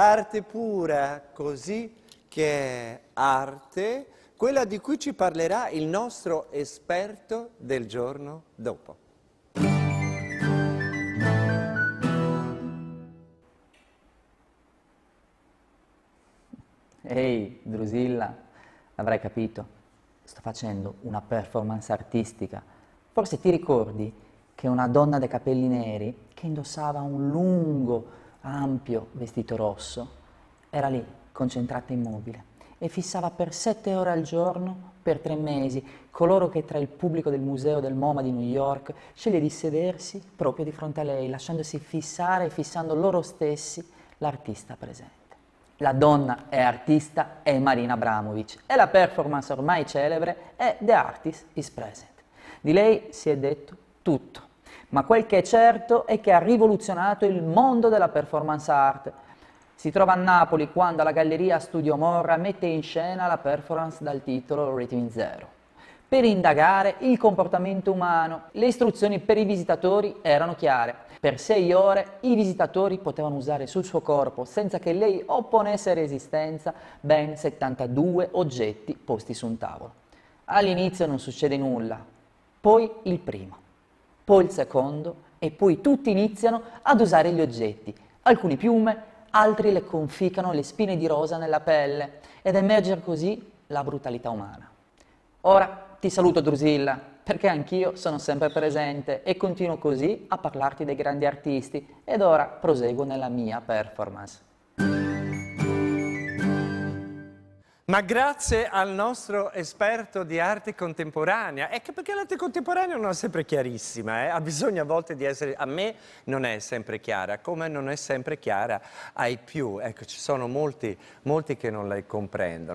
arte pura, così che è arte, quella di cui ci parlerà il nostro esperto del giorno dopo. Ehi, Drusilla, avrai capito. Sto facendo una performance artistica. Forse ti ricordi che una donna dai capelli neri, che indossava un lungo, ampio vestito rosso, era lì, concentrata immobile, e fissava per sette ore al giorno, per tre mesi, coloro che tra il pubblico del museo del MoMA di New York sceglie di sedersi proprio di fronte a lei, lasciandosi fissare e fissando loro stessi l'artista presente. La donna è artista è Marina Abramovic e la performance ormai celebre è The Artist is Present. Di lei si è detto tutto, ma quel che è certo è che ha rivoluzionato il mondo della performance art. Si trova a Napoli quando la Galleria Studio Morra mette in scena la performance dal titolo Rating Zero. Per indagare il comportamento umano, le istruzioni per i visitatori erano chiare. Per sei ore i visitatori potevano usare sul suo corpo, senza che lei opponesse resistenza, ben 72 oggetti posti su un tavolo. All'inizio non succede nulla, poi il primo, poi il secondo e poi tutti iniziano ad usare gli oggetti. Alcuni piume, altri le conficcano le spine di rosa nella pelle ed emerge così la brutalità umana. Ora ti saluto Drusilla, perché anch'io sono sempre presente e continuo così a parlarti dei grandi artisti ed ora proseguo nella mia performance. Ma grazie al nostro esperto di arte contemporanea, è che perché l'arte contemporanea non è sempre chiarissima, eh? ha bisogno a volte di essere, a me non è sempre chiara, come non è sempre chiara ai più, ecco ci sono molti, molti che non la comprendono.